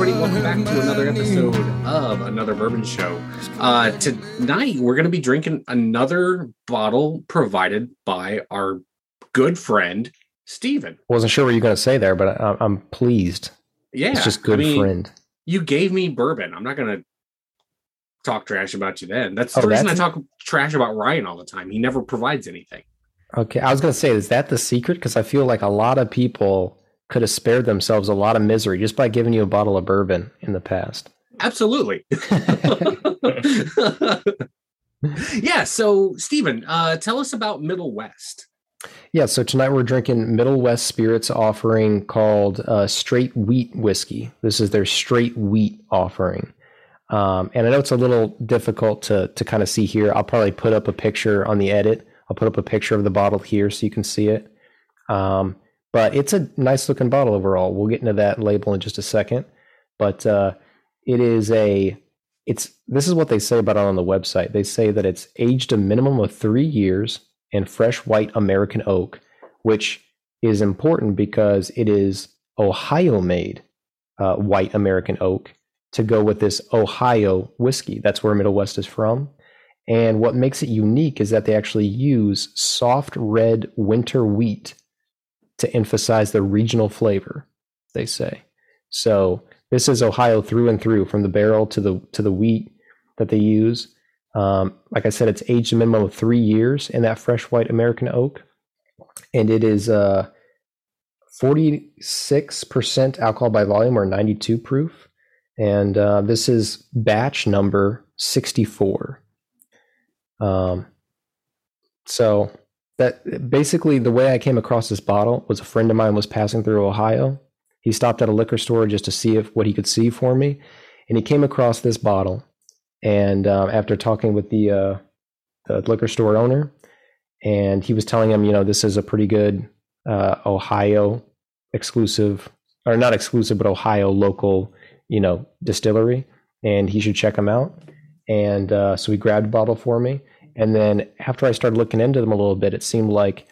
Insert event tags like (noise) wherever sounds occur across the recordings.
Everybody, welcome back to another episode of Another Bourbon Show. Uh, tonight, we're going to be drinking another bottle provided by our good friend, Steven. Wasn't sure what you're going to say there, but I, I'm pleased. Yeah. It's just good I mean, friend. You gave me bourbon. I'm not going to talk trash about you then. That's the Oh, reason I that's- talk trash about Ryan all the time. He never provides anything. Okay, I was going to say, is that the secret? Because I feel like a lot of people could have spared themselves a lot of misery just by giving you a bottle of bourbon in the past. Absolutely. (laughs) (laughs) yeah. So, Stephen, uh, tell us about Middle West. Yeah, so tonight we're drinking Middle West Spirits offering called uh, Straight Wheat Whiskey. This is their straight wheat offering. Um, and I know it's a little difficult to, to kind of see here. I'll probably put up a picture on the edit. I'll put up a picture of the bottle here so you can see it. Um, but it's a nice looking bottle overall. We'll get into that label in just a second. But uh, it is a it's this is what they say about it on the website. They say that it's aged a minimum of three years in fresh white American oak, which is important because it is Ohio made uh, white American oak to go with this Ohio whiskey. That's where Middle West is from. And what makes it unique is that they actually use soft red winter wheat to emphasize the regional flavor, they say. So this is Ohio through and through, from the barrel to the to the wheat that they use. Um, like I said, it's aged a minimum of three years in that fresh white American oak, and it is uh, 46% alcohol by volume or 92 proof. And uh, this is batch number 64. Um, so that basically the way I came across this bottle was a friend of mine was passing through Ohio. He stopped at a liquor store just to see if what he could see for me, and he came across this bottle. And um, after talking with the uh, the liquor store owner, and he was telling him, you know, this is a pretty good uh, Ohio exclusive, or not exclusive, but Ohio local, you know, distillery, and he should check them out. And uh, so he grabbed a bottle for me. And then after I started looking into them a little bit, it seemed like,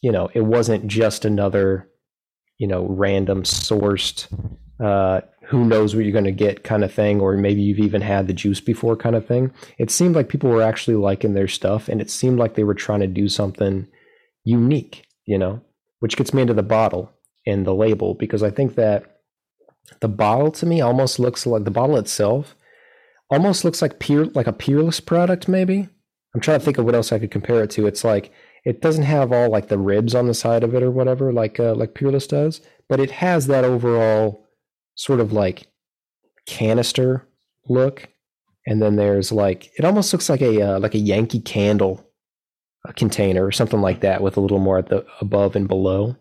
you know, it wasn't just another, you know, random sourced, uh, who knows what you're going to get kind of thing, or maybe you've even had the juice before kind of thing. It seemed like people were actually liking their stuff, and it seemed like they were trying to do something unique, you know, which gets me into the bottle and the label because I think that the bottle to me almost looks like the bottle itself almost looks like peer like a peerless product maybe i'm trying to think of what else i could compare it to it's like it doesn't have all like the ribs on the side of it or whatever like uh, like peerless does but it has that overall sort of like canister look and then there's like it almost looks like a uh, like a yankee candle a container or something like that with a little more at the above and below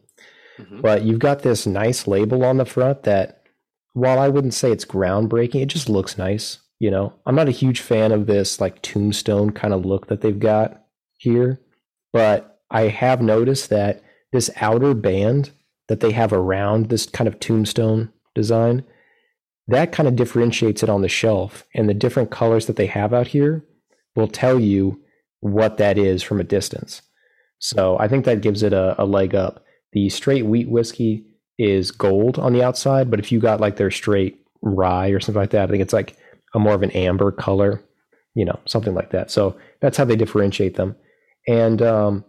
Mhm. but you've got this nice label on the front that while I wouldn't say it's groundbreaking, it just looks nice. You know, I'm not a huge fan of this like tombstone kind of look that they've got here, but I have noticed that this outer band that they have around this kind of tombstone design, that kind of differentiates it on the shelf. And the different colors that they have out here will tell you what that is from a distance. So I think that gives it a, a leg up. The straight wheat whiskey is gold on the outside, but if you got like their straight rye or something like that, I think it's like a more of an amber color, you know, something like that. So that's how they differentiate them. And um,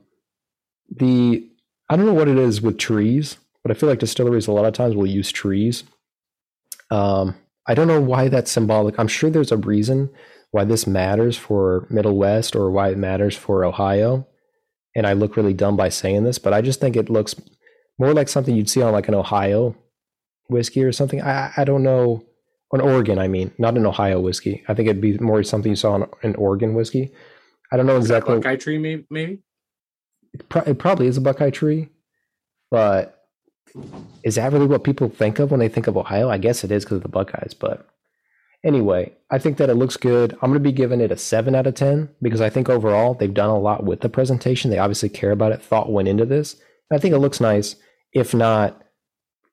the I don't know what it is with trees, but I feel like distilleries a lot of times will use trees. Um, I don't know why that's symbolic. I'm sure there's a reason why this matters for Middle West or why it matters for Ohio. And I look really dumb by saying this, but I just think it looks more like something you'd see on like an Ohio whiskey or something. I I don't know. On Oregon, I mean, not an Ohio whiskey. I think it'd be more something you saw on an Oregon whiskey. I don't know exactly. Buckeye tree, maybe. maybe? It, pro- it probably is a Buckeye tree, but is that really what people think of when they think of Ohio? I guess it is because of the Buckeyes. But anyway, I think that it looks good. I'm going to be giving it a seven out of ten because I think overall they've done a lot with the presentation. They obviously care about it. Thought went into this. I think it looks nice, if not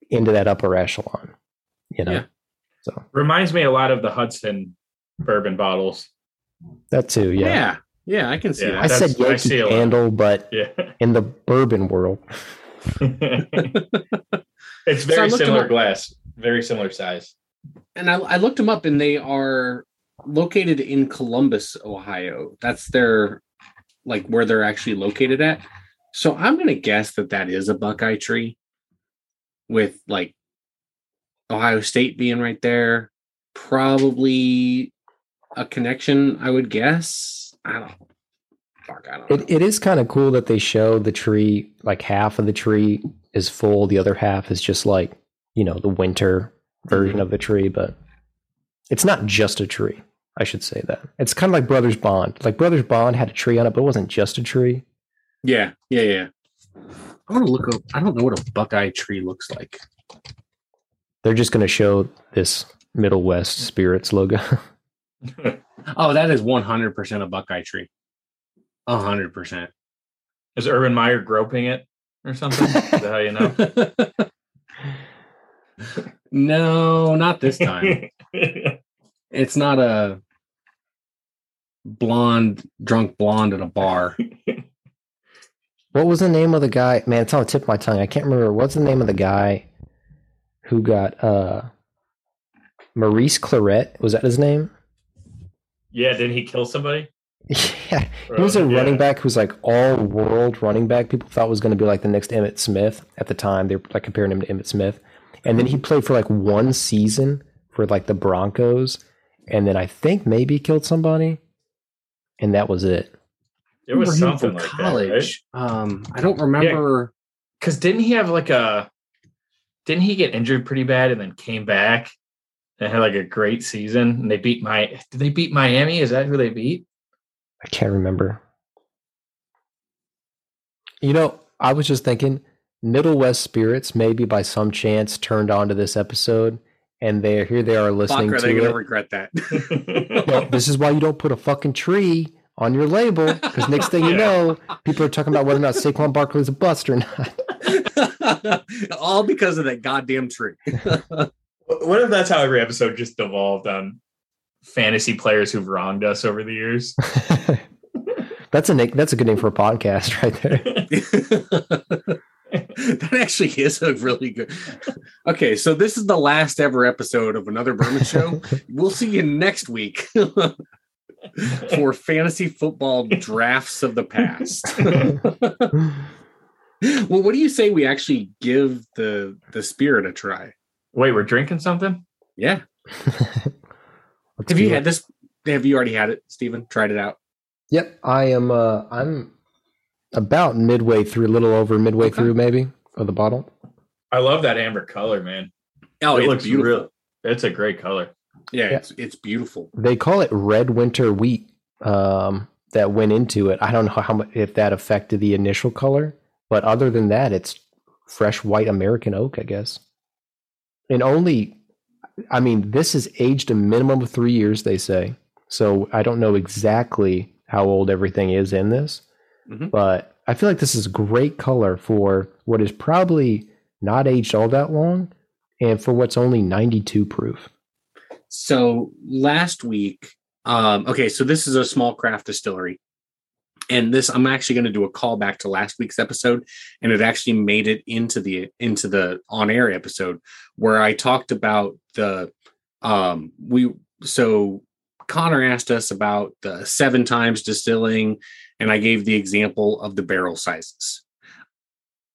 into that upper echelon. You know, Yeah. So Reminds me a lot of the Hudson bourbon bottles. that too. Yeah. Yeah, yeah. I can see Yeah. I that. That's- said I Yankee see a lot. Candle, but Yeah. in the bourbon world, (laughs) it's very looked similar glass, very similar size. and I, I looked them up, and they are located in Columbus, Ohio. That's their like where they're actually located at. So I'm gonna guess that that is a Buckeye tree, with like Ohio State being right there. Probably a connection, I would guess. I don't. Fuck, I don't. know. It, it is kind of cool that they show the tree, like half of the tree is full, the other half is just like, you know, the winter version Mhm. of the tree, but it's not just a tree. I should say that. It's kind of like Brothers Bond. Like Brothers Bond had a tree on it, but it wasn't just a tree. Yeah, yeah, yeah. I want to look up. I don't know what a Buckeye tree looks like. They're just going to show this Middle West Spirits logo. (laughs) Oh, that is 100% a Buckeye tree. 100%. Is Urban Meyer groping it or something? Is that how you know? (laughs) no, not this time. (laughs) it's not a blonde, drunk blonde at a bar. what was the name of the guy? Man, it's on the tip of my tongue. I can't remember. What's the name of the guy who got uh Maurice Clarett? Was that his name? yeah, didn't he kill somebody? (laughs) Yeah, he was a Yeah. running back who's like all world running back. People thought was going to be like the next Emmitt Smith at the time. They were like comparing him to Emmitt Smith. And then he played for like one season for like the Broncos. And then I think maybe killed somebody. And that was it. It was something from college. that, right? Um, I don't remember. Because didn't he have like a? Didn't he get injured pretty bad and then came back and had like a great season? And they beat my. Did they beat Miami? Is that who they beat? I can't remember. You know, I was just thinking Middle West Spirits maybe by some chance turned on to this episode and they're here they are Fuck, listening are they to going it. to regret that? (laughs) No, this is why you don't put a fucking tree on your label because next thing you know, people are talking about whether or not Saquon Barkley is a bust or not. (laughs) (laughs) All because of that goddamn tree. (laughs) What if that's how every episode just devolved on fantasy players who've wronged us over the years? (laughs) that's a na- that's a good name for a podcast right there. that actually is a really good. Okay, so this is the last ever episode of another Bourbon show. We'll see you next week for fantasy football drafts of the past. Well, what do you say we actually give the the spirit a try? Wait, we're drinking something? Yeah. (laughs) Have you do had this? Have you already had it, Stephen? Tried it out? Yep, I am. Uh, I'm about midway through, a little over midway Okay. through, maybe of the bottle. I love that amber color, man. Oh, it looks beautiful. real. It's a great color. Yeah, Yeah. it's it's beautiful. They call it red winter wheat. Um, that went into it. I don't know how much if that affected the initial color, but other than that, it's fresh white American oak, I guess. And only, I mean, this is aged a minimum of three years, they say. So I don't know exactly how old everything is in this, Mhm. but I feel like this is great color for what is probably not aged all that long, and for what's only ninety-two proof. So last week, um, okay, so this is a small craft distillery. And this I'm actually going to do a callback to last week's episode, and it actually made it into the into the on-air episode where I talked about the um we so Connor asked us about the seven times distilling, and I gave the example of the barrel sizes.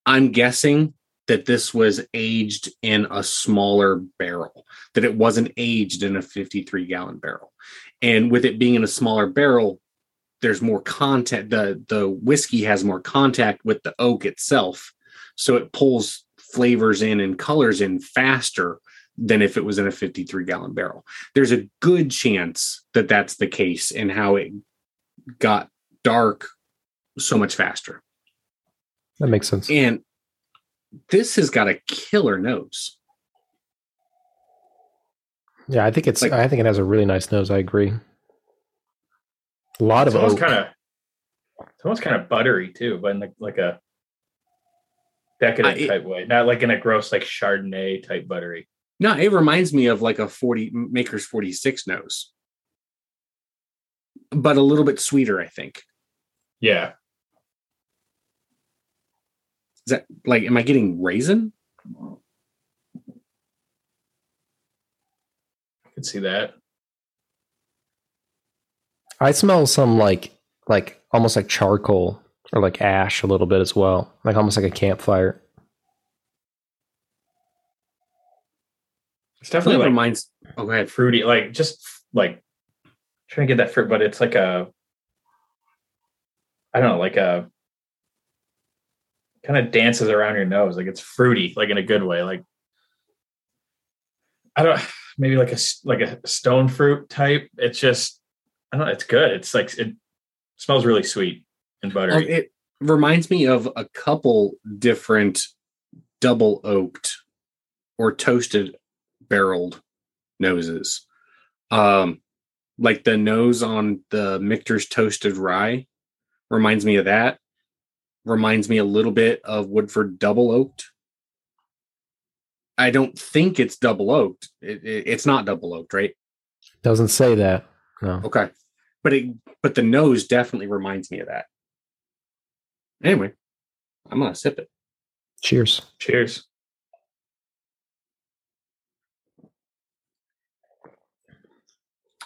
I'm guessing that this was aged in a smaller barrel that it wasn't aged in a 53 gallon barrel. And with it being in a smaller barrel, there's more contact. The the whiskey has more contact with the oak itself. So it pulls flavors in and colors in faster than if it was in a 53 gallon barrel. There's a good chance that that's the case in how it got dark so much faster. That makes sense. And this has got a killer nose. Yeah, I think it's. Like- I think it has a really nice nose. I agree. A lot It's of almost oak. kind of, it's almost kind of buttery too, but in like, like a decadent I- it- type way, not like in a gross like Chardonnay type buttery. No, it reminds me of like a 40 Maker's 46 nose. But a little bit sweeter, I think. Yeah, Is that like am I getting raisin? I could see that. I smell some like like almost like charcoal or like ash a little bit as well, like almost like a campfire. It's definitely like reminds. Oh, go ahead. fruity, like just like trying to get that fruit, but it's like a I don't know, like a kind of dances around your nose, like it's fruity, like in a good way. Like I don't (sighs) maybe like a s- like a stone fruit type. It's just I don't know, it's good. It's like it smells really sweet and Oh, buttery. it reminds me of a couple different double oaked or toasted barreled noses. Um, like the nose on the Michter's toasted rye reminds me of that. Reminds me a little bit of Woodford double oaked. I don't think it's double oaked. It, it- it's not double oaked, right? Doesn't say that. No. Okay, but it but the nose definitely reminds me of that. Anyway, I'm gonna sip it. Cheers. Cheers.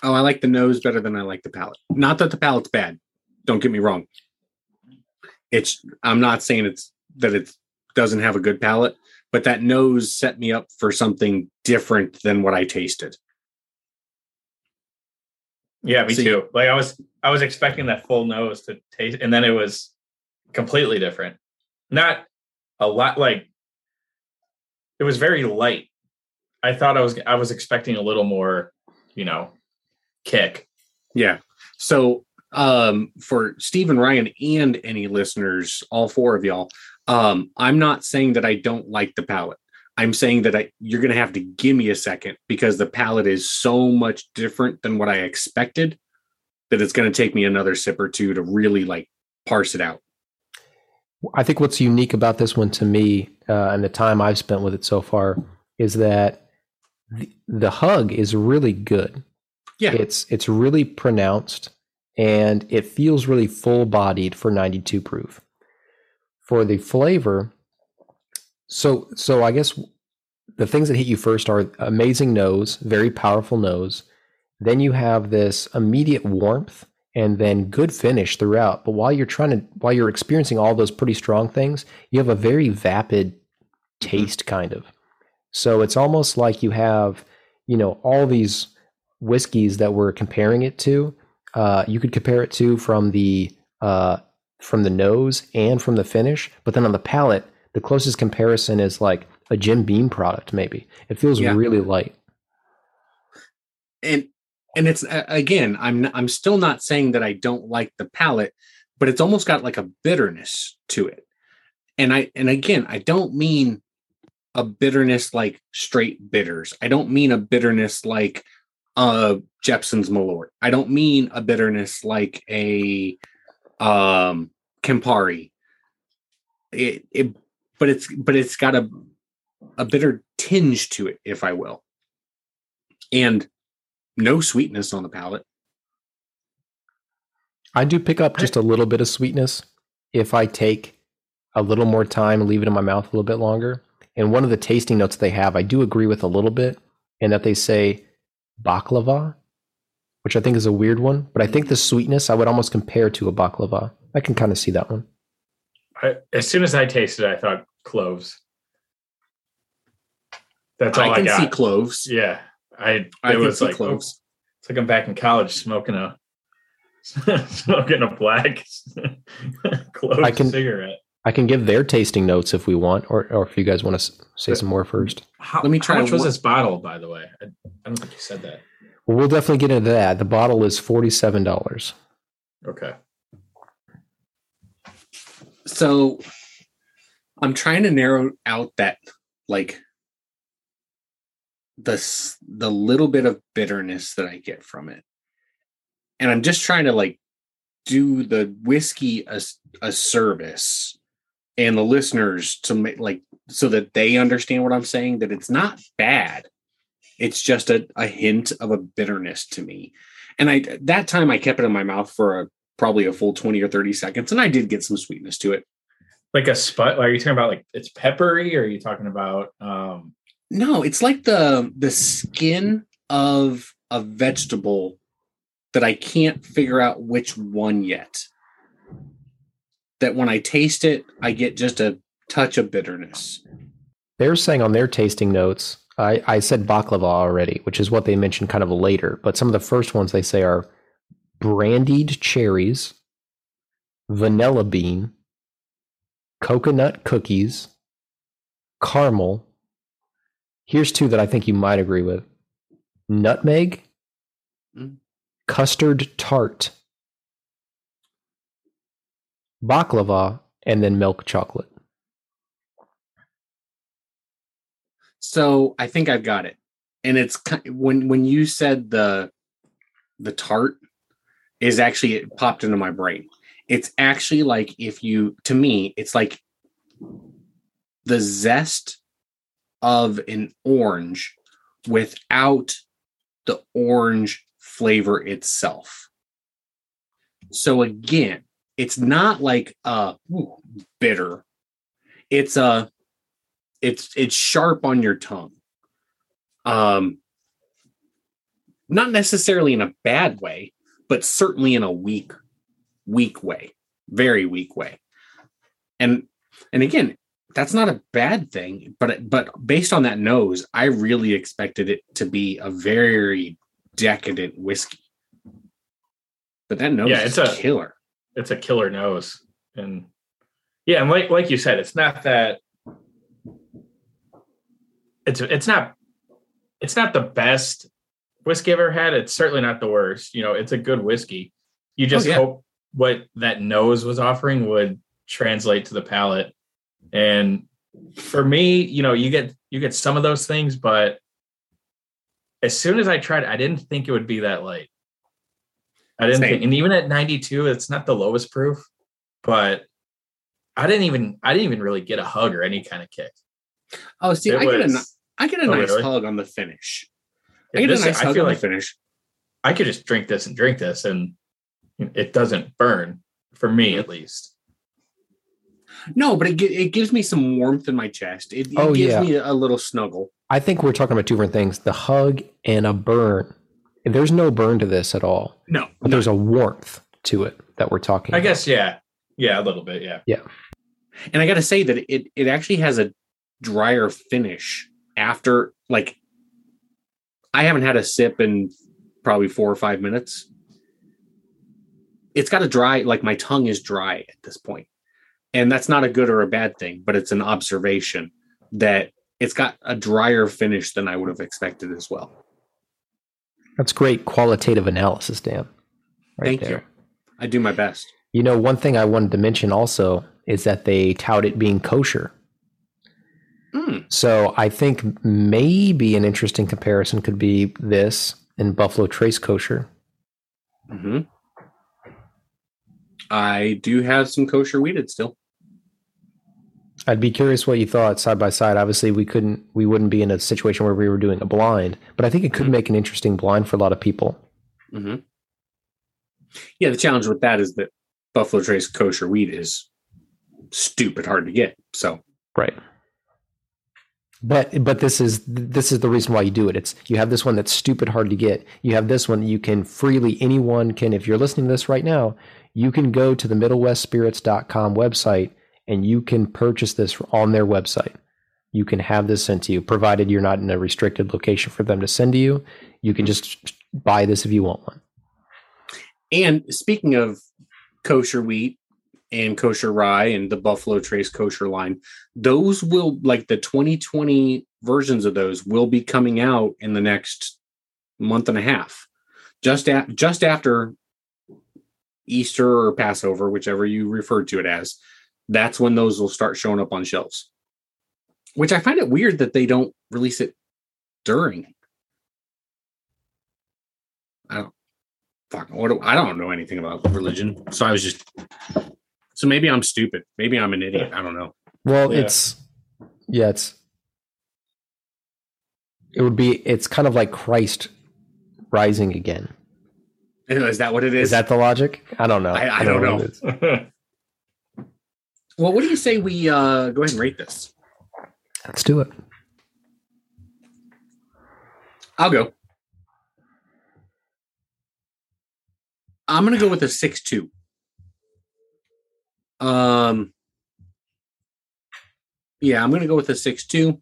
Oh, I like the nose better than I like the palate. Not that the palate's bad. Don't get me wrong. It's I'm not saying it's that it doesn't have a good palate, but that nose set me up for something different than what I tasted. Yeah, me So too. you- like I was I was expecting that full nose to taste and then it was completely different. Not a lot like it was very light. I thought I was I was expecting a little more, you know, kick. Yeah. So um for Steve and Ryan and any listeners, all four of y'all, um, I'm not saying that I don't like the palate. I'm saying that I you're gonna have to give me a second because the palate is so much different than what I expected that it's gonna take me another sip or two to really like parse it out. I think what's unique about this one to me, uh, and the time I've spent with it so far, is that the, the hug is really good. Yeah. It's it's really pronounced, and it feels really full bodied for 92 proof. For the flavor, so so I guess the things that hit you first are amazing nose, very powerful nose. Then you have this immediate warmth and then good finish throughout. But while you're trying to while you're experiencing all those pretty strong things, you have a very vapid taste kind of. So it's almost like you have, you know, all these whiskeys that we're comparing it to. Uh, you could compare it to from the uh, from the nose and from the finish, but then on the palate, the closest comparison is like a Jim Beam product. Maybe it feels Yeah. really light. and and it's again i'm I'm still not saying that i don't like the palate but it's almost got like a bitterness to it and i and again i don't mean a bitterness like straight bitters i don't mean a bitterness like uh Jeppson's Malort i don't mean a bitterness like a um campari it, it but it's but it's got a a bitter tinge to it if i will and no sweetness on the palate. I do pick up just a little bit of sweetness if I take a little more time and leave it in my mouth a little bit longer. And one of the tasting notes they have, I do agree with a little bit, in that they say baklava, which I think is a weird one. But I think the sweetness I would almost compare to a baklava. I can kind of see that one. I, as soon as I tasted it, I thought cloves. That's all I I, got. see cloves. yeah. I it I can was see like oh, cloves. it's like I'm back in college smoking a (laughs) smoking a black (laughs) clove I can- cigarette. I can give their tasting notes if we want, or, or if you guys want to say some more first. How, Let me try How much was this bottle, by the way? I, I don't think you said that. Well, we'll definitely get into that. The bottle is $47. Okay. So I'm trying to narrow out that like the the little bit of bitterness that I get from it. And I'm just trying to like do the whiskey a service and the listeners to make like so that they understand what I'm saying that it's not bad. It's just a, a hint of a bitterness to me. And I that time I kept it in my mouth for a probably a full 20 or 30 seconds and I did get some sweetness to it. Like a sput. Are you talking about like it's peppery, or are you talking about um No, it's like the the skin of a vegetable that I can't figure out which one yet. That when I taste it, I get just a touch of bitterness. They're saying on their tasting notes, I, I said baklava already, which is what they mentioned kind of later, but some of the first ones they say are brandied cherries, vanilla bean, coconut cookies, caramel. Here's two that I think you might agree with nutmeg, Mm. custard tart, baklava, and then milk chocolate. So I think I've got it. And it's when when you said the the tart is actually it popped into my brain. It's actually like if you to me it's like the zest of an orange without the orange flavor itself. So again, it's not like a ooh, bitter. It's a it's it's sharp on your tongue um not necessarily in a bad way but certainly in a weak weak way very weak way. And and again that's not a bad thing but but based on that nose i really expected it to be a very decadent whiskey. But that nose Yeah, is it's a- killer. it's a killer nose. And yeah and like like you said it's not that it's it's not it's not the best whiskey I've ever had it's certainly not the worst you know it's a good whiskey you oh, just yeah. hope what that nose was offering would translate to the palate and for me you know you get you get some of those things but as soon as i tried i didn't think it would be that light i didn't Same. think and even at 92 it's not the lowest proof but i didn't even i didn't even really get a hug or any kind of kick oh see it i get a was- i get a Oh, nice really? hug on the finish i get this- a nice I hug feel like the finish i could just drink this and drink this and it doesn't burn for me at least No, but it it gives me some warmth in my chest. It, it Oh, gives yeah. me a, a little snuggle. I think we're talking about two different things the hug and a burn. There's no burn to this at all, No, but there's a warmth to it that we're talking i about. guess yeah yeah a little bit yeah, yeah and I got to say that it it actually has a drier finish after like I haven't had a sip in probably four or five minutes. It's got a dry like my tongue is dry at this point, and that's not a good or a bad thing, but it's an observation that it's got a drier finish than I would have expected as well. That's great qualitative analysis, Dan. Right Thank there. you. I do my best. You know, one thing I wanted to mention also is that they tout it being kosher. So I think maybe an interesting comparison could be this and Buffalo Trace kosher. hmm I do have some kosher weeded still. I'd be curious what you thought side by side. Obviously, we couldn't, we wouldn't be in a situation where we were doing a blind, but I think it could Mhm. make an interesting blind for a lot of people. hmm Yeah, the challenge with that is that Buffalo Trace kosher wheat is stupid hard to get. So Right. But but this is this is the reason why you do it. It's you have this one that's stupid hard to get. You have this one that you can freely anyone can if you're listening to this right now, you can go to the middlewestspirits.com website and you can purchase this on their website. You can have this sent to you provided you're not in a restricted location for them to send to you. You can just buy this if you want one. And speaking of kosher wheat and kosher rye and the Buffalo Trace kosher line, those will like the 2020 versions of those will be coming out in the next month and a half. Just at just after Easter or Passover, whichever you refer to it as, that's when those will start showing up on shelves. Which I find it weird that they don't release it during. I don't fuck what do, I don't know anything about religion. So I was just so maybe I'm stupid. Maybe I'm an idiot. I don't know. Well, yeah. it's yeah, it's it would be it's kind of like Christ rising again. Is that what it is? Is that the logic? I don't know. I, I, I don't, don't, know. (laughs) know. well, what do you say we uh, go ahead and rate this? Let's do it. I'll go. I'm going to go with a 6 2. Um, yeah, I'm gonna go with a six two.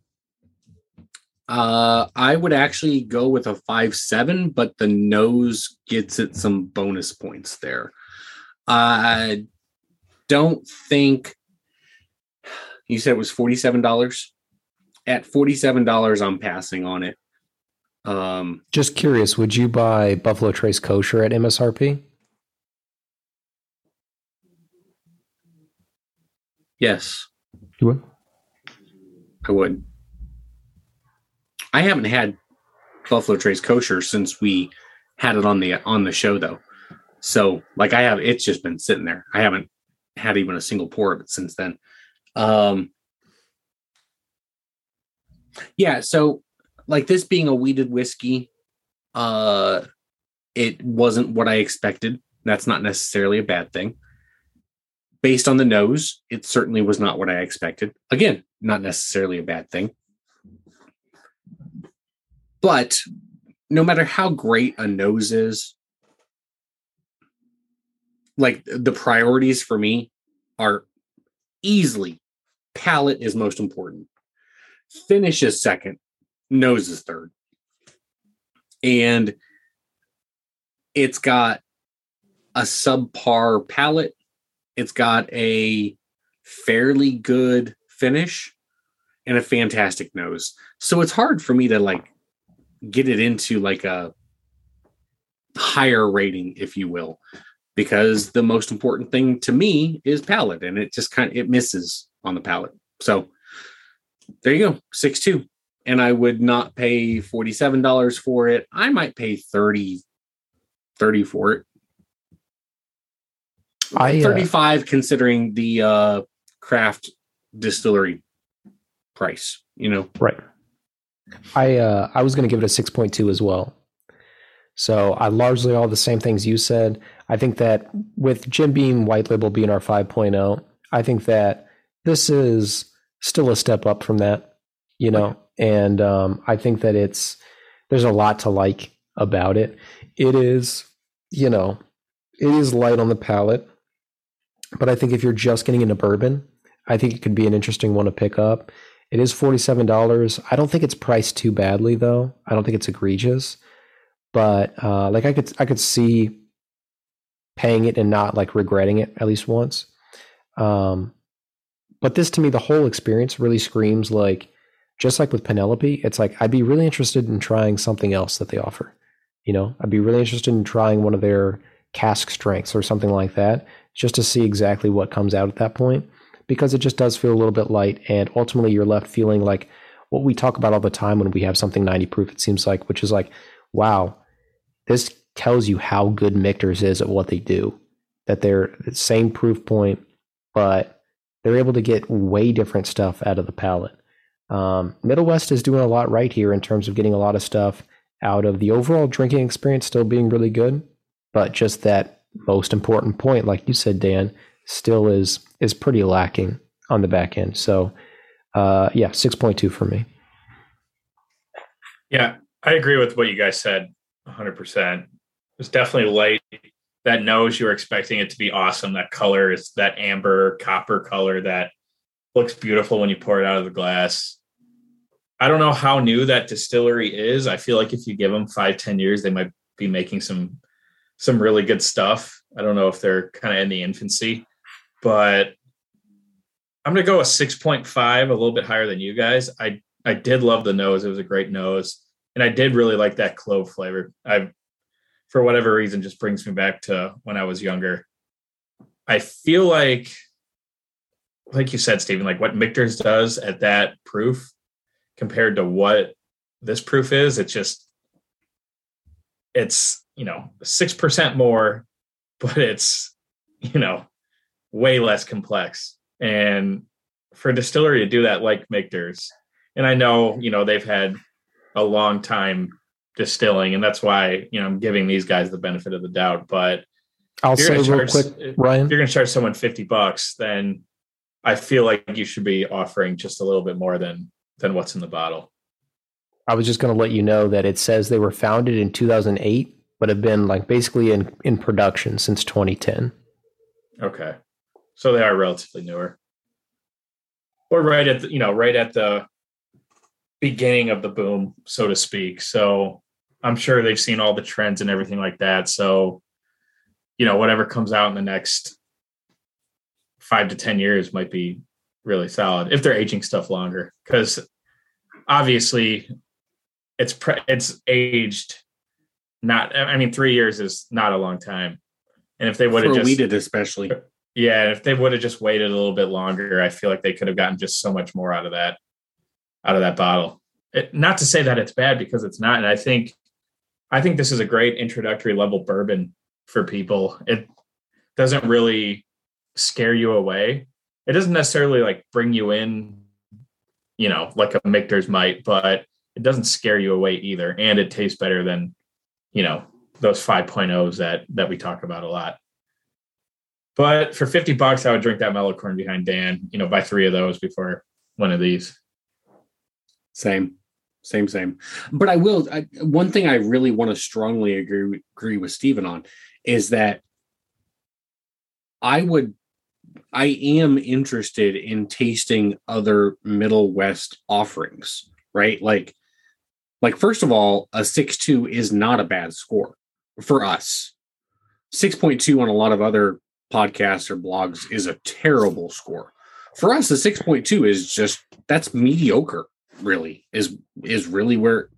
Uh, I would actually go with a five seven, but the nose gets it some bonus points there. I don't think you said it was forty seven dollars. At forty seven dollars, I'm passing on it. Um, Just curious, would you buy Buffalo Trace kosher at MSRP? Yes, You would. I would. I haven't had Buffalo Trace kosher since we had it on the on the show though. So like I have it's just been sitting there. I haven't had even a single pour of it since then. Um Yeah, so like this being a wheated whiskey uh it wasn't what I expected. That's not necessarily a bad thing. Based on the nose, it certainly was not what I expected. Again, not necessarily a bad thing. But no matter how great a nose is, like the priorities for me are easily palate is most important, finish is second, nose is third. And it's got a subpar palate, it's got a fairly good finish and a fantastic nose. So it's hard for me to like get it into like a higher rating, if you will, because the most important thing to me is palate, and it just kind of it misses on the palate. So there you go, six two. And I would not pay $47 for it. I might pay 30, 30 for it. I, uh, 35 considering the uh craft distillery price, you know. Right. I uh, I was going to give it a 6.2 as well. So I largely all the same things you said. I think that with Jim Beam White Label being our 5.0, I think that this is still a step up from that, you know. And um, I think that it's there's a lot to like about it. It is, you know, it is light on the palate, but I think if you're just getting into bourbon, I think it could be an interesting one to pick up. It is $47. I don't think it's priced too badly though. I don't think it's egregious. But uh, like I could I could see paying it and not like regretting it at least once. Um, but this to me the whole experience really screams like just like with Penelope, it's like I'd be really interested in trying something else that they offer. You know, I'd be really interested in trying one of their cask strengths or something like that just to see exactly what comes out at that point because it just does feel a little bit light and ultimately you're left feeling like what we talk about all the time when we have something 90 proof it seems like which is like wow this tells you how good Michter's is at what they do that they're the same proof point but they're able to get way different stuff out of the palate um, Middle West is doing a lot right here in terms of getting a lot of stuff out of the overall drinking experience still being really good but just that most important point like you said Dan still is is pretty lacking on the back end. So, uh, yeah, six point two for me. Yeah, I agree with what you guys said 100%. It's definitely light. That nose, you're expecting it to be awesome. That color is that amber copper color that looks beautiful when you pour it out of the glass. I don't know how new that distillery is. I feel like if you give them five, ten years, they might be making some some really good stuff. I don't know if they're kind of in the infancy, but I'm gonna go a 6.5, a little bit higher than you guys. I I did love the nose. It was a great nose. And I did really like that clove flavor. I for whatever reason just brings me back to when I was younger. I feel like like you said, Stephen, like what Michter's does at that proof compared to what this proof is, it's just it's you know six percent more, but it's you know way less complex. And for a distillery to do that like Michter's, and I know you know they've had a long time distilling, and that's why you know I'm giving these guys the benefit of the doubt. But I'll say real charge- quick, if you're going to charge someone 50 bucks, then I feel like you should be offering just a little bit more than than what's in the bottle. I was just going to let you know that it says they were founded in 2008 but have been like basically in, in production since 2010. Okay. So they are relatively newer. Or right at the, you know, right at the beginning of the boom, so to speak. So I'm sure they've seen all the trends and everything like that. So, you know, whatever comes out in the next five to 10 years might be really solid if they're aging stuff longer. Because obviously it's pre- it's aged not I mean three years is not a long time. And if they would have just weeded especially. Yeah, if they would have just waited a little bit longer, I feel like they could have gotten just so much more out of that out of that bottle. It, not to say that it's bad because it's not. And I think I think this is a great introductory level bourbon for people. It doesn't really scare you away. It doesn't necessarily like bring you in, you know, like a Michter's might, but it doesn't scare you away either. And it tastes better than, you know, those 5.0s that that we talk about a lot. But for 50 bucks, I would drink that mellow corn behind Dan, you know, buy three of those before one of these. Same, same, same. But I will, I, one thing I really want to strongly agree, agree with Stephen on is that I would, I am interested in tasting other Middle West offerings, right? Like, like first of all, a six two is not a bad score for us. 6.2 on a lot of other podcasts or blogs is a terrible score. For us, the 6.2 is just that's mediocre, really, is is really where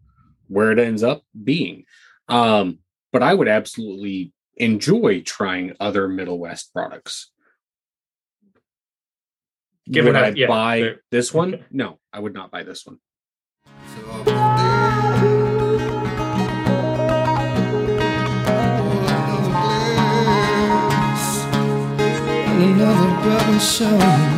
where it ends up being. Um, but I would absolutely enjoy trying other Middle West products. Given would that- I yeah, buy this one? No, I would not buy this one. Another brother showing